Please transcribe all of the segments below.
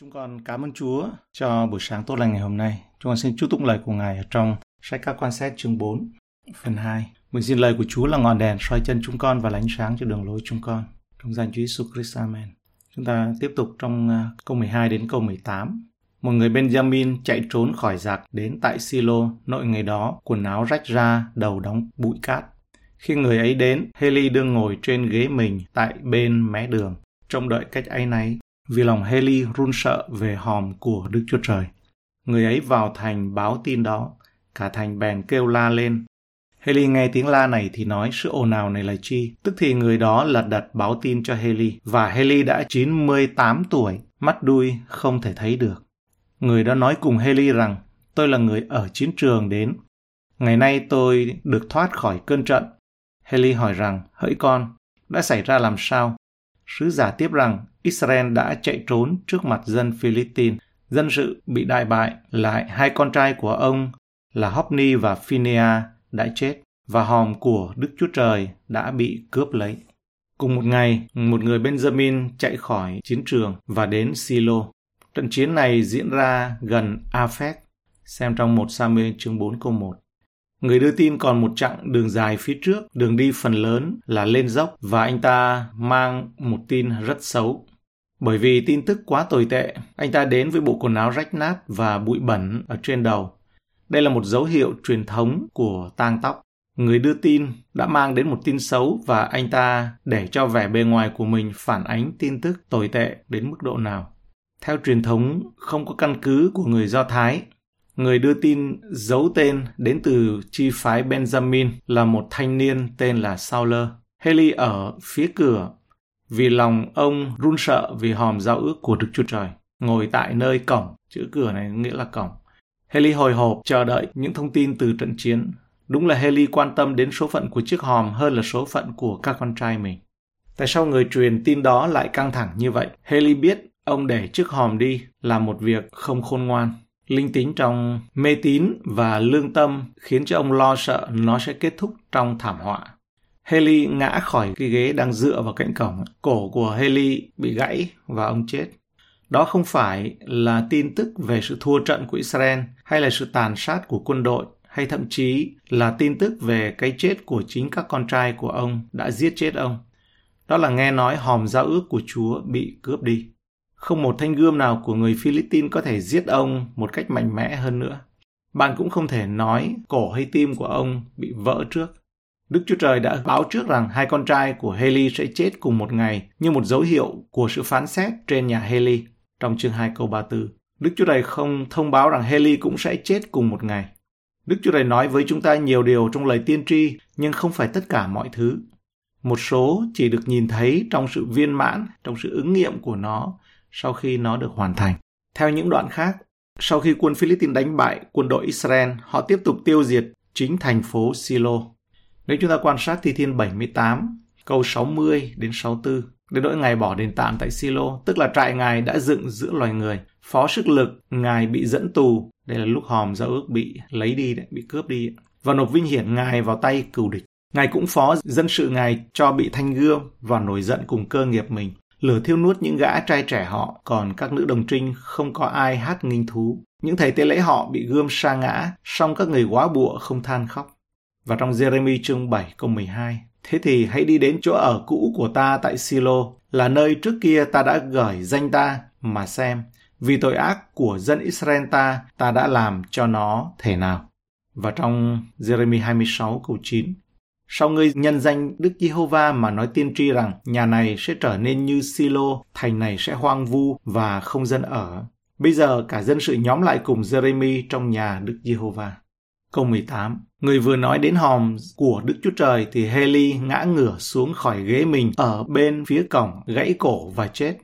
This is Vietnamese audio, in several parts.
Chúng con cảm ơn Chúa cho buổi sáng tốt lành ngày hôm nay. Chúng con xin chúc tụng lời của Ngài ở trong sách các quan xét chương 4, phần 2. Mình xin lời của Chúa là ngọn đèn soi chân chúng con và ánh sáng cho đường lối chúng con. Trong danh Chúa Jesus Christ, Amen. Chúng ta tiếp tục trong à, câu 12 đến câu 18. Một người Benjamin chạy trốn khỏi giặc đến tại Silo, nội ngày đó, quần áo rách ra, đầu đóng bụi cát. Khi người ấy đến, Heli đương ngồi trên ghế mình tại bên mé đường, trông đợi cách ấy này vì lòng Heli run sợ về hòm của Đức Chúa Trời. Người ấy vào thành báo tin đó, cả thành bèn kêu la lên. Heli nghe tiếng la này thì nói sự ồn ào này là chi, tức thì người đó lật đật báo tin cho Heli, và Heli đã 98 tuổi, mắt đuôi không thể thấy được. Người đó nói cùng Heli rằng, tôi là người ở chiến trường đến. Ngày nay tôi được thoát khỏi cơn trận. Heli hỏi rằng, hỡi con, đã xảy ra làm sao? Sứ giả tiếp rằng, Israel đã chạy trốn trước mặt dân Philippines. Dân sự bị đại bại, lại hai con trai của ông là Hophni và Phinea đã chết và hòm của Đức Chúa Trời đã bị cướp lấy. Cùng một ngày, một người Benjamin chạy khỏi chiến trường và đến Silo. Trận chiến này diễn ra gần Afek, xem trong 1 Samuel chương 4 câu 1. Người đưa tin còn một chặng đường dài phía trước, đường đi phần lớn là lên dốc và anh ta mang một tin rất xấu. Bởi vì tin tức quá tồi tệ, anh ta đến với bộ quần áo rách nát và bụi bẩn ở trên đầu. Đây là một dấu hiệu truyền thống của tang tóc. Người đưa tin đã mang đến một tin xấu và anh ta để cho vẻ bề ngoài của mình phản ánh tin tức tồi tệ đến mức độ nào. Theo truyền thống không có căn cứ của người Do Thái, người đưa tin giấu tên đến từ chi phái Benjamin là một thanh niên tên là Sauler. Haley ở phía cửa vì lòng ông run sợ vì hòm giao ước của Đức Chúa Trời. Ngồi tại nơi cổng, chữ cửa này nghĩa là cổng. Haley hồi hộp chờ đợi những thông tin từ trận chiến. Đúng là Haley quan tâm đến số phận của chiếc hòm hơn là số phận của các con trai mình. Tại sao người truyền tin đó lại căng thẳng như vậy? Haley biết ông để chiếc hòm đi là một việc không khôn ngoan. Linh tính trong mê tín và lương tâm khiến cho ông lo sợ nó sẽ kết thúc trong thảm họa. Haley ngã khỏi cái ghế đang dựa vào cạnh cổng. Cổ của Haley bị gãy và ông chết. Đó không phải là tin tức về sự thua trận của Israel hay là sự tàn sát của quân đội, hay thậm chí là tin tức về cái chết của chính các con trai của ông đã giết chết ông. Đó là nghe nói hòm giao ước của Chúa bị cướp đi. Không một thanh gươm nào của người Philippines có thể giết ông một cách mạnh mẽ hơn nữa. Bạn cũng không thể nói cổ hay tim của ông bị vỡ trước. Đức Chúa Trời đã báo trước rằng hai con trai của Haley sẽ chết cùng một ngày như một dấu hiệu của sự phán xét trên nhà Haley trong chương 2 câu 34. Đức Chúa Trời không thông báo rằng Haley cũng sẽ chết cùng một ngày. Đức Chúa Trời nói với chúng ta nhiều điều trong lời tiên tri, nhưng không phải tất cả mọi thứ. Một số chỉ được nhìn thấy trong sự viên mãn, trong sự ứng nghiệm của nó sau khi nó được hoàn thành. Theo những đoạn khác, sau khi quân Philippines đánh bại quân đội Israel, họ tiếp tục tiêu diệt chính thành phố Silo. Nếu chúng ta quan sát Thi Thiên 78, câu 60 đến 64, đến nỗi Ngài bỏ đền tạm tại Silo, tức là trại Ngài đã dựng giữa loài người. Phó sức lực, Ngài bị dẫn tù, đây là lúc hòm giao ước bị lấy đi, đấy, bị cướp đi, và nộp vinh hiển Ngài vào tay cừu địch. Ngài cũng phó dân sự Ngài cho bị thanh gươm và nổi giận cùng cơ nghiệp mình. Lửa thiêu nuốt những gã trai trẻ họ, còn các nữ đồng trinh không có ai hát nghinh thú. Những thầy tế lễ họ bị gươm sa ngã, song các người quá bụa không than khóc. Và trong Jeremy chương 7 câu 12, Thế thì hãy đi đến chỗ ở cũ của ta tại Silo, là nơi trước kia ta đã gửi danh ta, mà xem, vì tội ác của dân Israel ta, ta đã làm cho nó thể nào. Và trong Jeremy 26 câu 9, Sau ngươi nhân danh Đức Giê-hô-va mà nói tiên tri rằng nhà này sẽ trở nên như Silo, thành này sẽ hoang vu và không dân ở. Bây giờ cả dân sự nhóm lại cùng Jeremy trong nhà Đức Giê-hô-va. Câu 18 Người vừa nói đến hòm của Đức Chúa Trời thì Heli ngã ngửa xuống khỏi ghế mình ở bên phía cổng, gãy cổ và chết.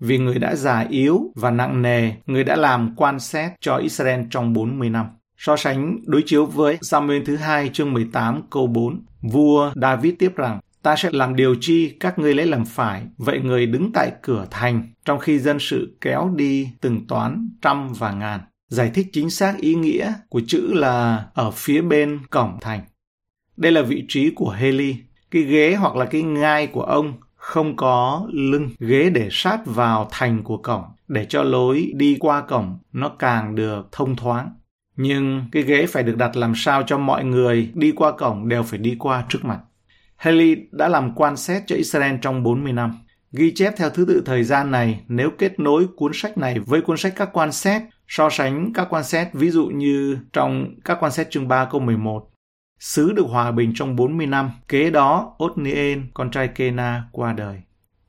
Vì người đã già yếu và nặng nề, người đã làm quan xét cho Israel trong 40 năm. So sánh đối chiếu với Samuel thứ hai chương 18 câu 4, vua David tiếp rằng, ta sẽ làm điều chi các ngươi lấy làm phải, vậy người đứng tại cửa thành, trong khi dân sự kéo đi từng toán trăm và ngàn giải thích chính xác ý nghĩa của chữ là ở phía bên cổng thành. Đây là vị trí của Heli, cái ghế hoặc là cái ngai của ông không có lưng ghế để sát vào thành của cổng để cho lối đi qua cổng nó càng được thông thoáng. Nhưng cái ghế phải được đặt làm sao cho mọi người đi qua cổng đều phải đi qua trước mặt. Haley đã làm quan xét cho Israel trong 40 năm. Ghi chép theo thứ tự thời gian này, nếu kết nối cuốn sách này với cuốn sách các quan xét, so sánh các quan xét ví dụ như trong các quan xét chương 3 câu 11, Sứ được hòa bình trong 40 năm, kế đó Othniel, con trai Kena, qua đời.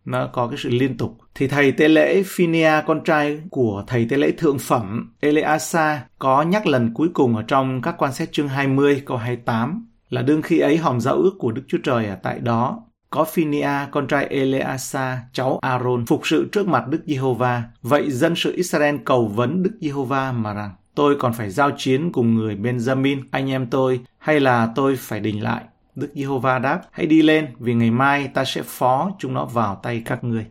Nó có cái sự liên tục. Thì thầy tế lễ Phinia, con trai của thầy tế lễ thượng phẩm Eleasa, có nhắc lần cuối cùng ở trong các quan xét chương 20 câu 28 là đương khi ấy hòm giao ước của Đức Chúa Trời ở tại đó có Phinia, con trai Eleasa, cháu Aaron, phục sự trước mặt Đức Giê-hô-va. Vậy dân sự Israel cầu vấn Đức Giê-hô-va mà rằng, tôi còn phải giao chiến cùng người Benjamin, anh em tôi, hay là tôi phải đình lại? Đức Giê-hô-va đáp, hãy đi lên, vì ngày mai ta sẽ phó chúng nó vào tay các ngươi.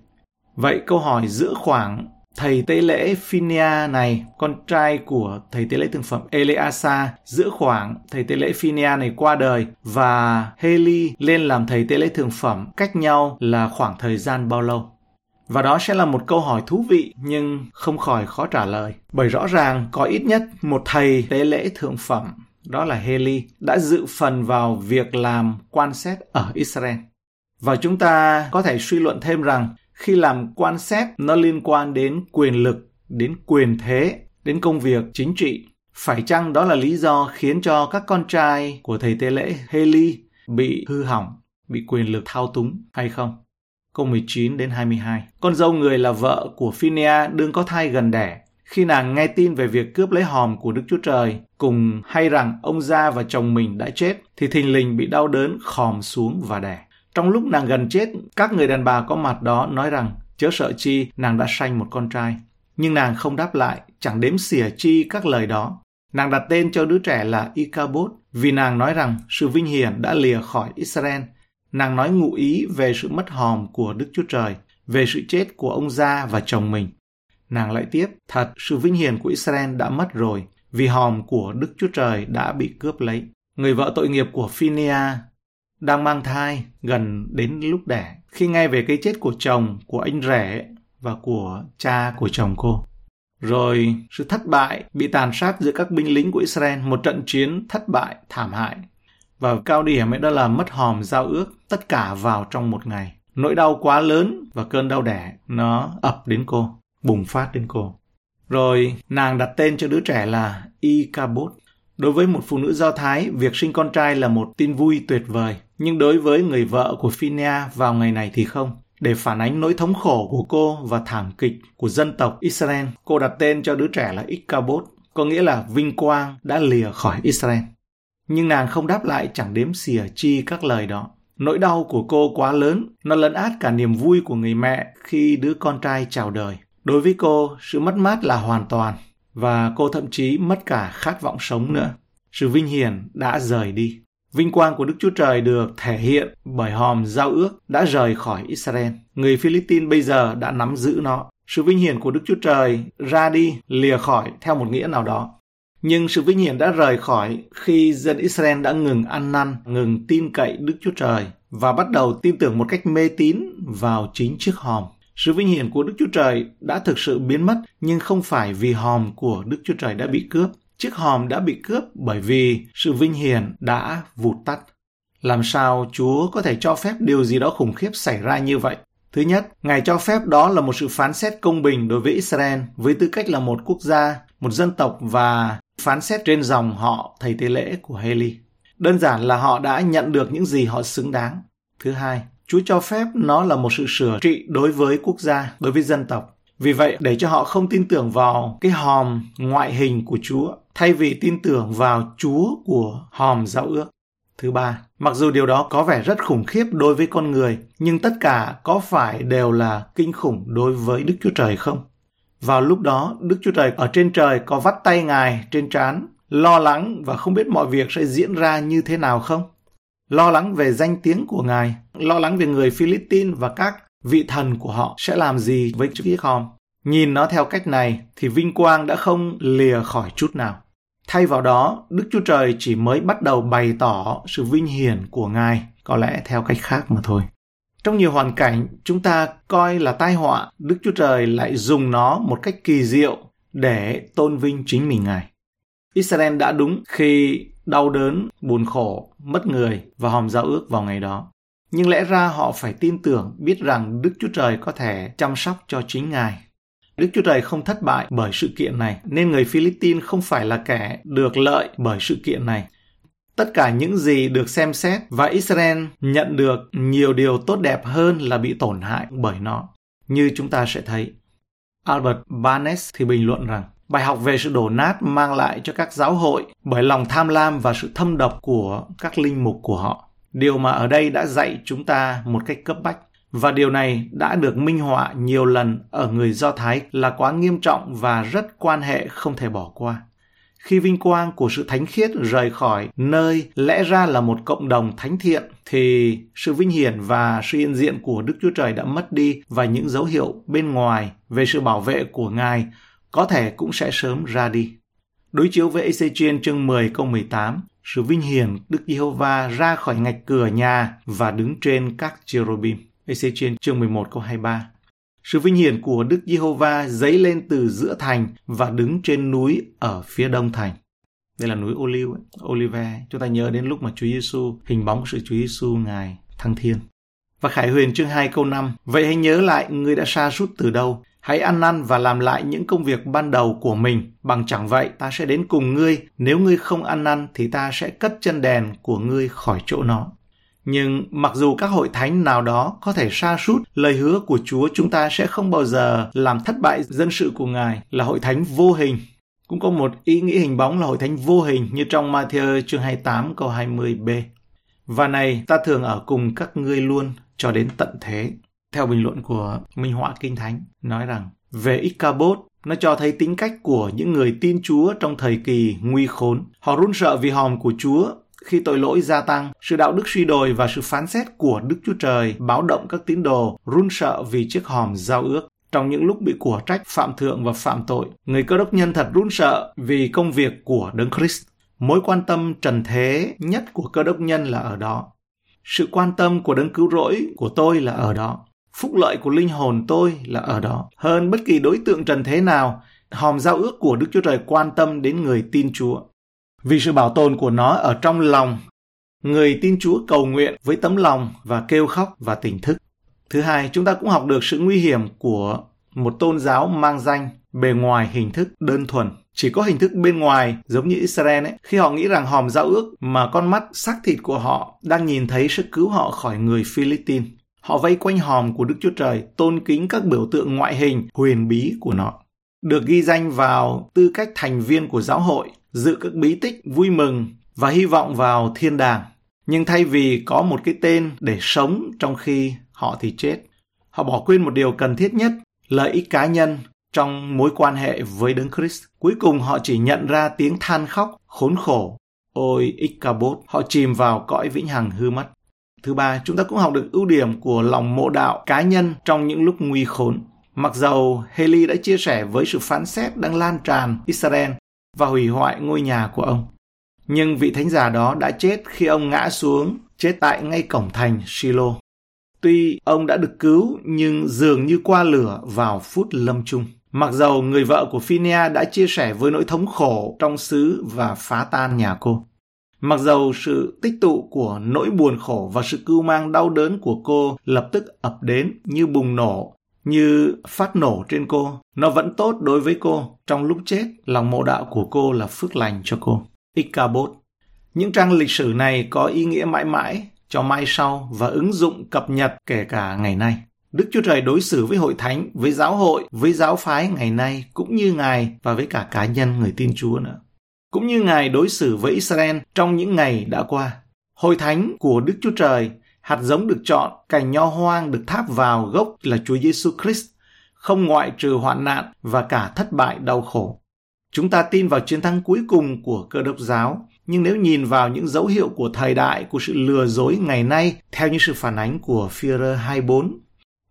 Vậy câu hỏi giữa khoảng thầy tế lễ Phinia này, con trai của thầy tế lễ thực phẩm Eleasa, giữa khoảng thầy tế lễ Phinia này qua đời và Heli lên làm thầy tế lễ thường phẩm cách nhau là khoảng thời gian bao lâu? Và đó sẽ là một câu hỏi thú vị nhưng không khỏi khó trả lời. Bởi rõ ràng có ít nhất một thầy tế lễ thượng phẩm, đó là Heli, đã dự phần vào việc làm quan xét ở Israel. Và chúng ta có thể suy luận thêm rằng khi làm quan xét nó liên quan đến quyền lực, đến quyền thế, đến công việc chính trị. Phải chăng đó là lý do khiến cho các con trai của thầy tế lễ Heli bị hư hỏng, bị quyền lực thao túng hay không? Câu 19 đến 22. Con dâu người là vợ của Phinea đương có thai gần đẻ. Khi nàng nghe tin về việc cướp lấy hòm của Đức Chúa Trời, cùng hay rằng ông gia và chồng mình đã chết, thì thình lình bị đau đớn khòm xuống và đẻ. Trong lúc nàng gần chết, các người đàn bà có mặt đó nói rằng chớ sợ chi nàng đã sanh một con trai. Nhưng nàng không đáp lại, chẳng đếm xỉa chi các lời đó. Nàng đặt tên cho đứa trẻ là Icabod vì nàng nói rằng sự vinh hiển đã lìa khỏi Israel. Nàng nói ngụ ý về sự mất hòm của Đức Chúa Trời, về sự chết của ông gia và chồng mình. Nàng lại tiếp, thật sự vinh hiển của Israel đã mất rồi, vì hòm của Đức Chúa Trời đã bị cướp lấy. Người vợ tội nghiệp của Phinia đang mang thai gần đến lúc đẻ. Khi nghe về cái chết của chồng của anh rể và của cha của chồng cô. Rồi sự thất bại bị tàn sát giữa các binh lính của Israel, một trận chiến thất bại, thảm hại. Và cao điểm ấy đó là mất hòm giao ước tất cả vào trong một ngày. Nỗi đau quá lớn và cơn đau đẻ nó ập đến cô, bùng phát đến cô. Rồi nàng đặt tên cho đứa trẻ là Icabod Đối với một phụ nữ Do Thái, việc sinh con trai là một tin vui tuyệt vời. Nhưng đối với người vợ của Phinia vào ngày này thì không. Để phản ánh nỗi thống khổ của cô và thảm kịch của dân tộc Israel, cô đặt tên cho đứa trẻ là Ichabod có nghĩa là vinh quang đã lìa khỏi Israel. Nhưng nàng không đáp lại chẳng đếm xỉa chi các lời đó. Nỗi đau của cô quá lớn, nó lấn át cả niềm vui của người mẹ khi đứa con trai chào đời. Đối với cô, sự mất mát là hoàn toàn, và cô thậm chí mất cả khát vọng sống nữa. Sự vinh hiển đã rời đi. Vinh quang của Đức Chúa Trời được thể hiện bởi hòm giao ước đã rời khỏi Israel. Người Philippines bây giờ đã nắm giữ nó. Sự vinh hiển của Đức Chúa Trời ra đi, lìa khỏi theo một nghĩa nào đó. Nhưng sự vinh hiển đã rời khỏi khi dân Israel đã ngừng ăn năn, ngừng tin cậy Đức Chúa Trời và bắt đầu tin tưởng một cách mê tín vào chính chiếc hòm. Sự vinh hiển của Đức Chúa Trời đã thực sự biến mất nhưng không phải vì hòm của Đức Chúa Trời đã bị cướp. Chiếc hòm đã bị cướp bởi vì sự vinh hiển đã vụt tắt. Làm sao Chúa có thể cho phép điều gì đó khủng khiếp xảy ra như vậy? Thứ nhất, Ngài cho phép đó là một sự phán xét công bình đối với Israel với tư cách là một quốc gia, một dân tộc và phán xét trên dòng họ thầy tế lễ của Heli. Đơn giản là họ đã nhận được những gì họ xứng đáng. Thứ hai, Chúa cho phép nó là một sự sửa trị đối với quốc gia, đối với dân tộc. Vì vậy, để cho họ không tin tưởng vào cái hòm ngoại hình của Chúa, thay vì tin tưởng vào Chúa của hòm giao ước. Thứ ba, mặc dù điều đó có vẻ rất khủng khiếp đối với con người, nhưng tất cả có phải đều là kinh khủng đối với Đức Chúa Trời không? Vào lúc đó, Đức Chúa Trời ở trên trời có vắt tay Ngài trên trán, lo lắng và không biết mọi việc sẽ diễn ra như thế nào không? Lo lắng về danh tiếng của Ngài, lo lắng về người Philippines và các vị thần của họ sẽ làm gì với chữ hòm. Nhìn nó theo cách này thì vinh quang đã không lìa khỏi chút nào. Thay vào đó, Đức Chúa Trời chỉ mới bắt đầu bày tỏ sự vinh hiển của Ngài, có lẽ theo cách khác mà thôi. Trong nhiều hoàn cảnh, chúng ta coi là tai họa, Đức Chúa Trời lại dùng nó một cách kỳ diệu để tôn vinh chính mình Ngài. Israel đã đúng khi đau đớn, buồn khổ, mất người và hòm giao ước vào ngày đó. Nhưng lẽ ra họ phải tin tưởng biết rằng Đức Chúa Trời có thể chăm sóc cho chính Ngài. Đức Chúa Trời không thất bại bởi sự kiện này, nên người Philippines không phải là kẻ được lợi bởi sự kiện này. Tất cả những gì được xem xét và Israel nhận được nhiều điều tốt đẹp hơn là bị tổn hại bởi nó, như chúng ta sẽ thấy. Albert Barnes thì bình luận rằng bài học về sự đổ nát mang lại cho các giáo hội bởi lòng tham lam và sự thâm độc của các linh mục của họ. Điều mà ở đây đã dạy chúng ta một cách cấp bách và điều này đã được minh họa nhiều lần ở người Do Thái là quá nghiêm trọng và rất quan hệ không thể bỏ qua. Khi vinh quang của sự thánh khiết rời khỏi nơi lẽ ra là một cộng đồng thánh thiện, thì sự vinh hiển và sự hiện diện của Đức Chúa Trời đã mất đi và những dấu hiệu bên ngoài về sự bảo vệ của Ngài có thể cũng sẽ sớm ra đi. Đối chiếu với Ezechiel chương 10 câu 18, sự vinh hiển Đức Giê-hô-va ra khỏi ngạch cửa nhà và đứng trên các cherubim. Ezechiel chương 11 câu 23. Sự vinh hiển của Đức Giê-hô-va dấy lên từ giữa thành và đứng trên núi ở phía đông thành. Đây là núi Olive, Olive. Chúng ta nhớ đến lúc mà Chúa Giêsu hình bóng sự Chúa Giêsu ngài thăng thiên. Và Khải Huyền chương 2 câu 5. Vậy hãy nhớ lại người đã xa sút từ đâu. Hãy ăn năn và làm lại những công việc ban đầu của mình. Bằng chẳng vậy, ta sẽ đến cùng ngươi. Nếu ngươi không ăn năn, thì ta sẽ cất chân đèn của ngươi khỏi chỗ nó. Nhưng mặc dù các hội thánh nào đó có thể sa sút lời hứa của Chúa chúng ta sẽ không bao giờ làm thất bại dân sự của Ngài là hội thánh vô hình. Cũng có một ý nghĩa hình bóng là hội thánh vô hình như trong Matthew chương 28 câu 20b. Và này ta thường ở cùng các ngươi luôn cho đến tận thế. Theo bình luận của Minh họa Kinh Thánh nói rằng về Ichabod nó cho thấy tính cách của những người tin Chúa trong thời kỳ nguy khốn. Họ run sợ vì hòm của Chúa khi tội lỗi gia tăng, sự đạo đức suy đồi và sự phán xét của Đức Chúa Trời báo động các tín đồ run sợ vì chiếc hòm giao ước. Trong những lúc bị của trách, phạm thượng và phạm tội, người cơ đốc nhân thật run sợ vì công việc của Đấng Christ. Mối quan tâm trần thế nhất của cơ đốc nhân là ở đó. Sự quan tâm của đấng cứu rỗi của tôi là ở đó. Phúc lợi của linh hồn tôi là ở đó. Hơn bất kỳ đối tượng trần thế nào, hòm giao ước của Đức Chúa Trời quan tâm đến người tin Chúa vì sự bảo tồn của nó ở trong lòng. Người tin Chúa cầu nguyện với tấm lòng và kêu khóc và tỉnh thức. Thứ hai, chúng ta cũng học được sự nguy hiểm của một tôn giáo mang danh bề ngoài hình thức đơn thuần. Chỉ có hình thức bên ngoài giống như Israel ấy, khi họ nghĩ rằng hòm giao ước mà con mắt xác thịt của họ đang nhìn thấy sẽ cứu họ khỏi người Philippines. Họ vây quanh hòm của Đức Chúa Trời, tôn kính các biểu tượng ngoại hình huyền bí của nó. Được ghi danh vào tư cách thành viên của giáo hội dự các bí tích vui mừng và hy vọng vào thiên đàng. Nhưng thay vì có một cái tên để sống trong khi họ thì chết, họ bỏ quên một điều cần thiết nhất, lợi ích cá nhân trong mối quan hệ với Đấng Christ. Cuối cùng họ chỉ nhận ra tiếng than khóc, khốn khổ. Ôi Ichabod, họ chìm vào cõi vĩnh hằng hư mất. Thứ ba, chúng ta cũng học được ưu điểm của lòng mộ đạo cá nhân trong những lúc nguy khốn. Mặc dầu Haley đã chia sẻ với sự phán xét đang lan tràn Israel và hủy hoại ngôi nhà của ông. Nhưng vị thánh giả đó đã chết khi ông ngã xuống, chết tại ngay cổng thành Shiloh. Tuy ông đã được cứu nhưng dường như qua lửa vào phút lâm chung. Mặc dầu người vợ của Phinia đã chia sẻ với nỗi thống khổ trong xứ và phá tan nhà cô. Mặc dầu sự tích tụ của nỗi buồn khổ và sự cưu mang đau đớn của cô lập tức ập đến như bùng nổ như phát nổ trên cô. Nó vẫn tốt đối với cô. Trong lúc chết, lòng mộ đạo của cô là phước lành cho cô. Ichabod Những trang lịch sử này có ý nghĩa mãi mãi cho mai sau và ứng dụng cập nhật kể cả ngày nay. Đức Chúa Trời đối xử với hội thánh, với giáo hội, với giáo phái ngày nay cũng như Ngài và với cả cá nhân người tin Chúa nữa. Cũng như Ngài đối xử với Israel trong những ngày đã qua. Hội thánh của Đức Chúa Trời hạt giống được chọn, cành nho hoang được tháp vào gốc là Chúa Giêsu Christ, không ngoại trừ hoạn nạn và cả thất bại đau khổ. Chúng ta tin vào chiến thắng cuối cùng của cơ đốc giáo, nhưng nếu nhìn vào những dấu hiệu của thời đại của sự lừa dối ngày nay theo như sự phản ánh của Führer 24,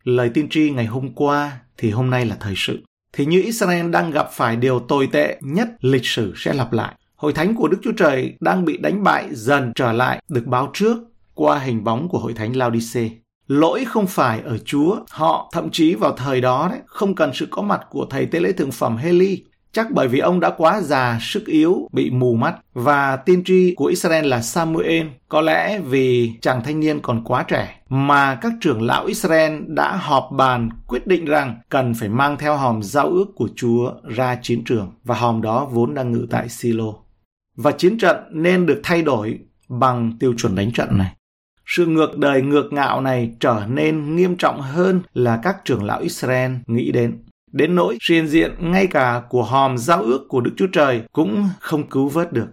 lời tiên tri ngày hôm qua thì hôm nay là thời sự. Thì như Israel đang gặp phải điều tồi tệ nhất lịch sử sẽ lặp lại. Hội thánh của Đức Chúa Trời đang bị đánh bại dần trở lại được báo trước qua hình bóng của hội thánh Laodice. lỗi không phải ở Chúa. Họ thậm chí vào thời đó đấy, không cần sự có mặt của thầy tế lễ thượng phẩm Heli. Chắc bởi vì ông đã quá già, sức yếu, bị mù mắt. Và tiên tri của Israel là Samuel. Có lẽ vì chàng thanh niên còn quá trẻ. Mà các trưởng lão Israel đã họp bàn quyết định rằng cần phải mang theo hòm giao ước của Chúa ra chiến trường. Và hòm đó vốn đang ngự tại Silo. Và chiến trận nên được thay đổi bằng tiêu chuẩn đánh trận này. Sự ngược đời ngược ngạo này trở nên nghiêm trọng hơn là các trưởng lão Israel nghĩ đến. Đến nỗi hiện diện ngay cả của hòm giao ước của Đức Chúa Trời cũng không cứu vớt được.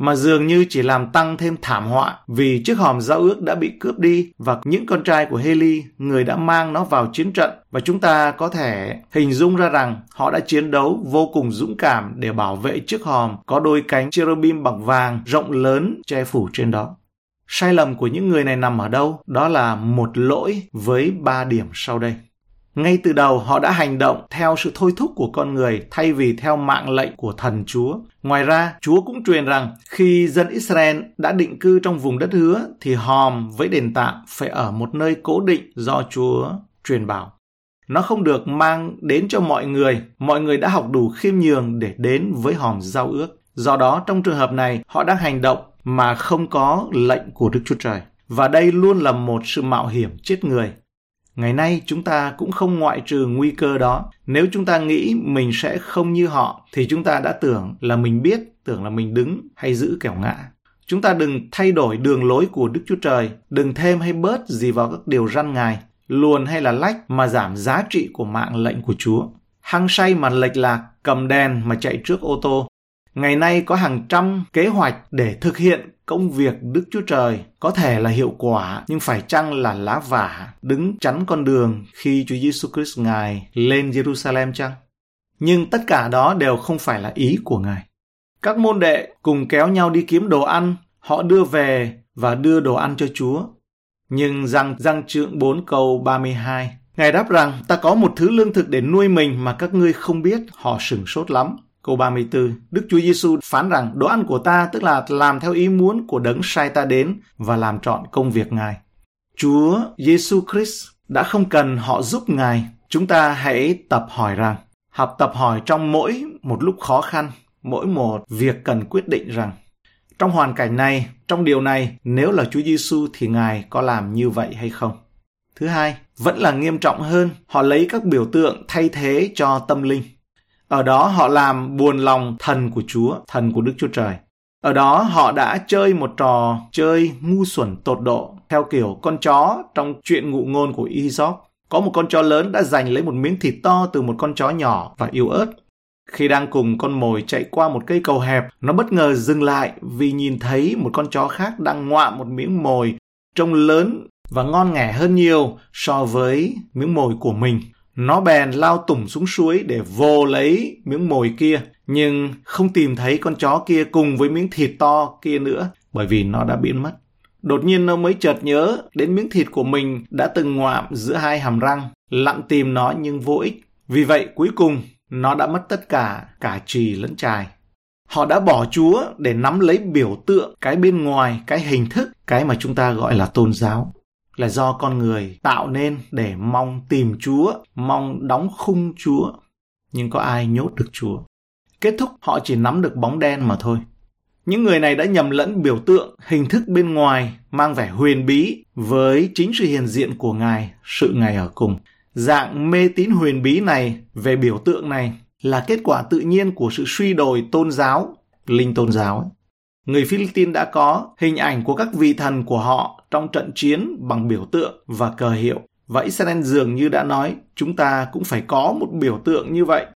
Mà dường như chỉ làm tăng thêm thảm họa vì chiếc hòm giao ước đã bị cướp đi và những con trai của Heli, người đã mang nó vào chiến trận và chúng ta có thể hình dung ra rằng họ đã chiến đấu vô cùng dũng cảm để bảo vệ chiếc hòm có đôi cánh cherubim bằng vàng rộng lớn che phủ trên đó. Sai lầm của những người này nằm ở đâu? Đó là một lỗi với ba điểm sau đây. Ngay từ đầu họ đã hành động theo sự thôi thúc của con người thay vì theo mạng lệnh của thần Chúa. Ngoài ra, Chúa cũng truyền rằng khi dân Israel đã định cư trong vùng đất hứa thì hòm với đền tạm phải ở một nơi cố định do Chúa truyền bảo. Nó không được mang đến cho mọi người, mọi người đã học đủ khiêm nhường để đến với hòm giao ước. Do đó, trong trường hợp này, họ đang hành động mà không có lệnh của Đức Chúa Trời. Và đây luôn là một sự mạo hiểm chết người. Ngày nay chúng ta cũng không ngoại trừ nguy cơ đó. Nếu chúng ta nghĩ mình sẽ không như họ thì chúng ta đã tưởng là mình biết, tưởng là mình đứng hay giữ kẻo ngã. Chúng ta đừng thay đổi đường lối của Đức Chúa Trời, đừng thêm hay bớt gì vào các điều răn ngài, luồn hay là lách mà giảm giá trị của mạng lệnh của Chúa. Hăng say mà lệch lạc, cầm đèn mà chạy trước ô tô, Ngày nay có hàng trăm kế hoạch để thực hiện công việc Đức Chúa Trời có thể là hiệu quả nhưng phải chăng là lá vả đứng chắn con đường khi Chúa Giêsu Christ Ngài lên Jerusalem chăng? Nhưng tất cả đó đều không phải là ý của Ngài. Các môn đệ cùng kéo nhau đi kiếm đồ ăn, họ đưa về và đưa đồ ăn cho Chúa. Nhưng răng răng trượng 4 câu 32, Ngài đáp rằng ta có một thứ lương thực để nuôi mình mà các ngươi không biết, họ sửng sốt lắm. Câu 34, Đức Chúa Giêsu phán rằng đồ ăn của ta tức là làm theo ý muốn của đấng sai ta đến và làm trọn công việc Ngài. Chúa Giêsu Christ đã không cần họ giúp Ngài. Chúng ta hãy tập hỏi rằng, học tập hỏi trong mỗi một lúc khó khăn, mỗi một việc cần quyết định rằng, trong hoàn cảnh này, trong điều này, nếu là Chúa Giêsu thì Ngài có làm như vậy hay không? Thứ hai, vẫn là nghiêm trọng hơn, họ lấy các biểu tượng thay thế cho tâm linh. Ở đó họ làm buồn lòng thần của Chúa, thần của Đức Chúa Trời. Ở đó họ đã chơi một trò chơi ngu xuẩn tột độ, theo kiểu con chó trong chuyện ngụ ngôn của Aesop. Có một con chó lớn đã giành lấy một miếng thịt to từ một con chó nhỏ và yếu ớt. Khi đang cùng con mồi chạy qua một cây cầu hẹp, nó bất ngờ dừng lại vì nhìn thấy một con chó khác đang ngoạm một miếng mồi trông lớn và ngon nghẻ hơn nhiều so với miếng mồi của mình. Nó bèn lao tủng xuống suối để vô lấy miếng mồi kia, nhưng không tìm thấy con chó kia cùng với miếng thịt to kia nữa, bởi vì nó đã biến mất. Đột nhiên nó mới chợt nhớ đến miếng thịt của mình đã từng ngoạm giữa hai hàm răng, lặn tìm nó nhưng vô ích. Vì vậy cuối cùng nó đã mất tất cả, cả trì lẫn trài. Họ đã bỏ Chúa để nắm lấy biểu tượng cái bên ngoài, cái hình thức, cái mà chúng ta gọi là tôn giáo là do con người tạo nên để mong tìm Chúa, mong đóng khung Chúa. Nhưng có ai nhốt được Chúa? Kết thúc họ chỉ nắm được bóng đen mà thôi. Những người này đã nhầm lẫn biểu tượng, hình thức bên ngoài mang vẻ huyền bí với chính sự hiện diện của Ngài, sự Ngài ở cùng. Dạng mê tín huyền bí này về biểu tượng này là kết quả tự nhiên của sự suy đồi tôn giáo, linh tôn giáo. Ấy người Philippines đã có hình ảnh của các vị thần của họ trong trận chiến bằng biểu tượng và cờ hiệu. Và Israel dường như đã nói, chúng ta cũng phải có một biểu tượng như vậy.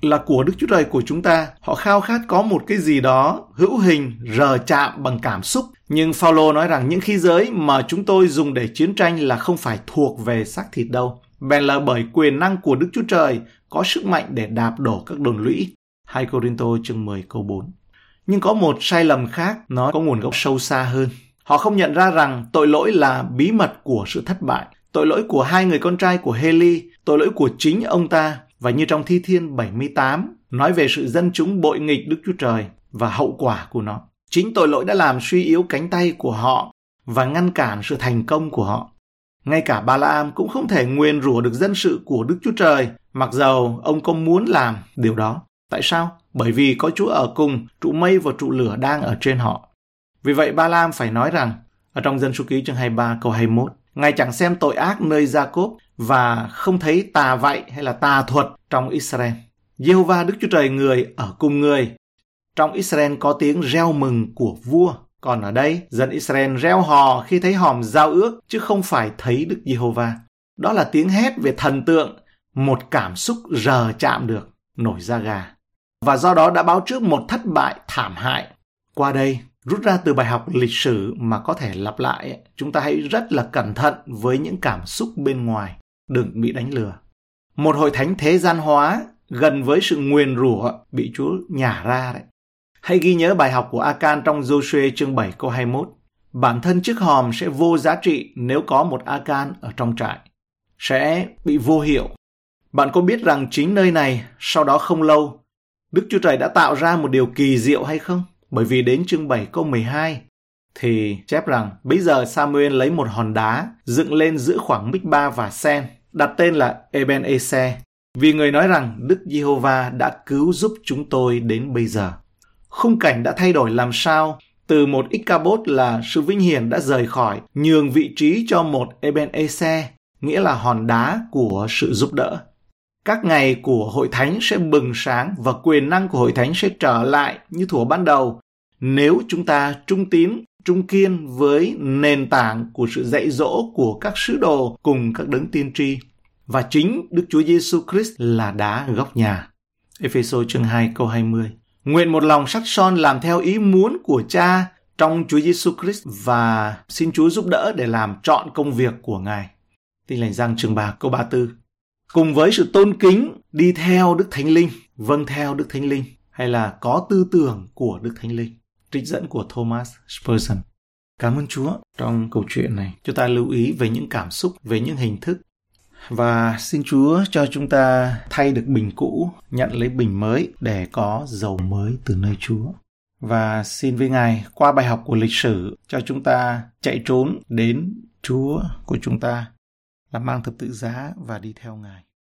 Là của Đức Chúa Trời của chúng ta, họ khao khát có một cái gì đó hữu hình, rờ chạm bằng cảm xúc. Nhưng Phaolô nói rằng những khí giới mà chúng tôi dùng để chiến tranh là không phải thuộc về xác thịt đâu. Bèn là bởi quyền năng của Đức Chúa Trời có sức mạnh để đạp đổ các đồn lũy. 2 Corinto chương 10 câu 4 nhưng có một sai lầm khác, nó có nguồn gốc sâu xa hơn. Họ không nhận ra rằng tội lỗi là bí mật của sự thất bại. Tội lỗi của hai người con trai của Haley, tội lỗi của chính ông ta. Và như trong Thi Thiên 78, nói về sự dân chúng bội nghịch Đức Chúa Trời và hậu quả của nó. Chính tội lỗi đã làm suy yếu cánh tay của họ và ngăn cản sự thành công của họ. Ngay cả Ba-la-am cũng không thể nguyền rủa được dân sự của Đức Chúa Trời, mặc dầu ông có muốn làm điều đó. Tại sao? Bởi vì có Chúa ở cùng, trụ mây và trụ lửa đang ở trên họ. Vì vậy Ba-la-am phải nói rằng, ở trong dân số ký chương 23 câu 21, Ngài chẳng xem tội ác nơi Gia-cốp và không thấy tà vậy hay là tà thuật trong Israel. Jehovah Đức Chúa Trời người ở cùng người. Trong Israel có tiếng reo mừng của vua. Còn ở đây, dân Israel reo hò khi thấy hòm giao ước, chứ không phải thấy Đức Giê-hô-va. Đó là tiếng hét về thần tượng, một cảm xúc rờ chạm được, nổi da gà. Và do đó đã báo trước một thất bại thảm hại. Qua đây, rút ra từ bài học lịch sử mà có thể lặp lại, chúng ta hãy rất là cẩn thận với những cảm xúc bên ngoài, đừng bị đánh lừa. Một hội thánh thế gian hóa gần với sự nguyền rủa bị Chúa nhả ra đấy. Hãy ghi nhớ bài học của Akan trong Joshua chương 7 câu 21. Bản thân chiếc hòm sẽ vô giá trị nếu có một Akan ở trong trại. Sẽ bị vô hiệu. Bạn có biết rằng chính nơi này sau đó không lâu, Đức Chúa Trời đã tạo ra một điều kỳ diệu hay không? Bởi vì đến chương 7 câu 12 thì chép rằng bây giờ Samuel lấy một hòn đá dựng lên giữa khoảng Mích-ba và Sen, đặt tên là Eben Ese, vì người nói rằng Đức Giê-hô-va đã cứu giúp chúng tôi đến bây giờ khung cảnh đã thay đổi làm sao từ một Ichabod là sự vinh hiển đã rời khỏi, nhường vị trí cho một Eben Ese, nghĩa là hòn đá của sự giúp đỡ. Các ngày của hội thánh sẽ bừng sáng và quyền năng của hội thánh sẽ trở lại như thuở ban đầu nếu chúng ta trung tín, trung kiên với nền tảng của sự dạy dỗ của các sứ đồ cùng các đấng tiên tri. Và chính Đức Chúa Giêsu Christ là đá góc nhà. Ephesos chương 2 câu 20 Nguyện một lòng sắt son làm theo ý muốn của cha trong Chúa Giêsu Christ và xin Chúa giúp đỡ để làm trọn công việc của Ngài. Tin lành Giăng chương 3 câu 34. Cùng với sự tôn kính đi theo Đức Thánh Linh, vâng theo Đức Thánh Linh hay là có tư tưởng của Đức Thánh Linh. Trích dẫn của Thomas Spurgeon. Cảm ơn Chúa trong câu chuyện này. Chúng ta lưu ý về những cảm xúc, về những hình thức và xin Chúa cho chúng ta thay được bình cũ, nhận lấy bình mới để có dầu mới từ nơi Chúa. Và xin với Ngài qua bài học của lịch sử cho chúng ta chạy trốn đến Chúa của chúng ta là mang thập tự giá và đi theo Ngài.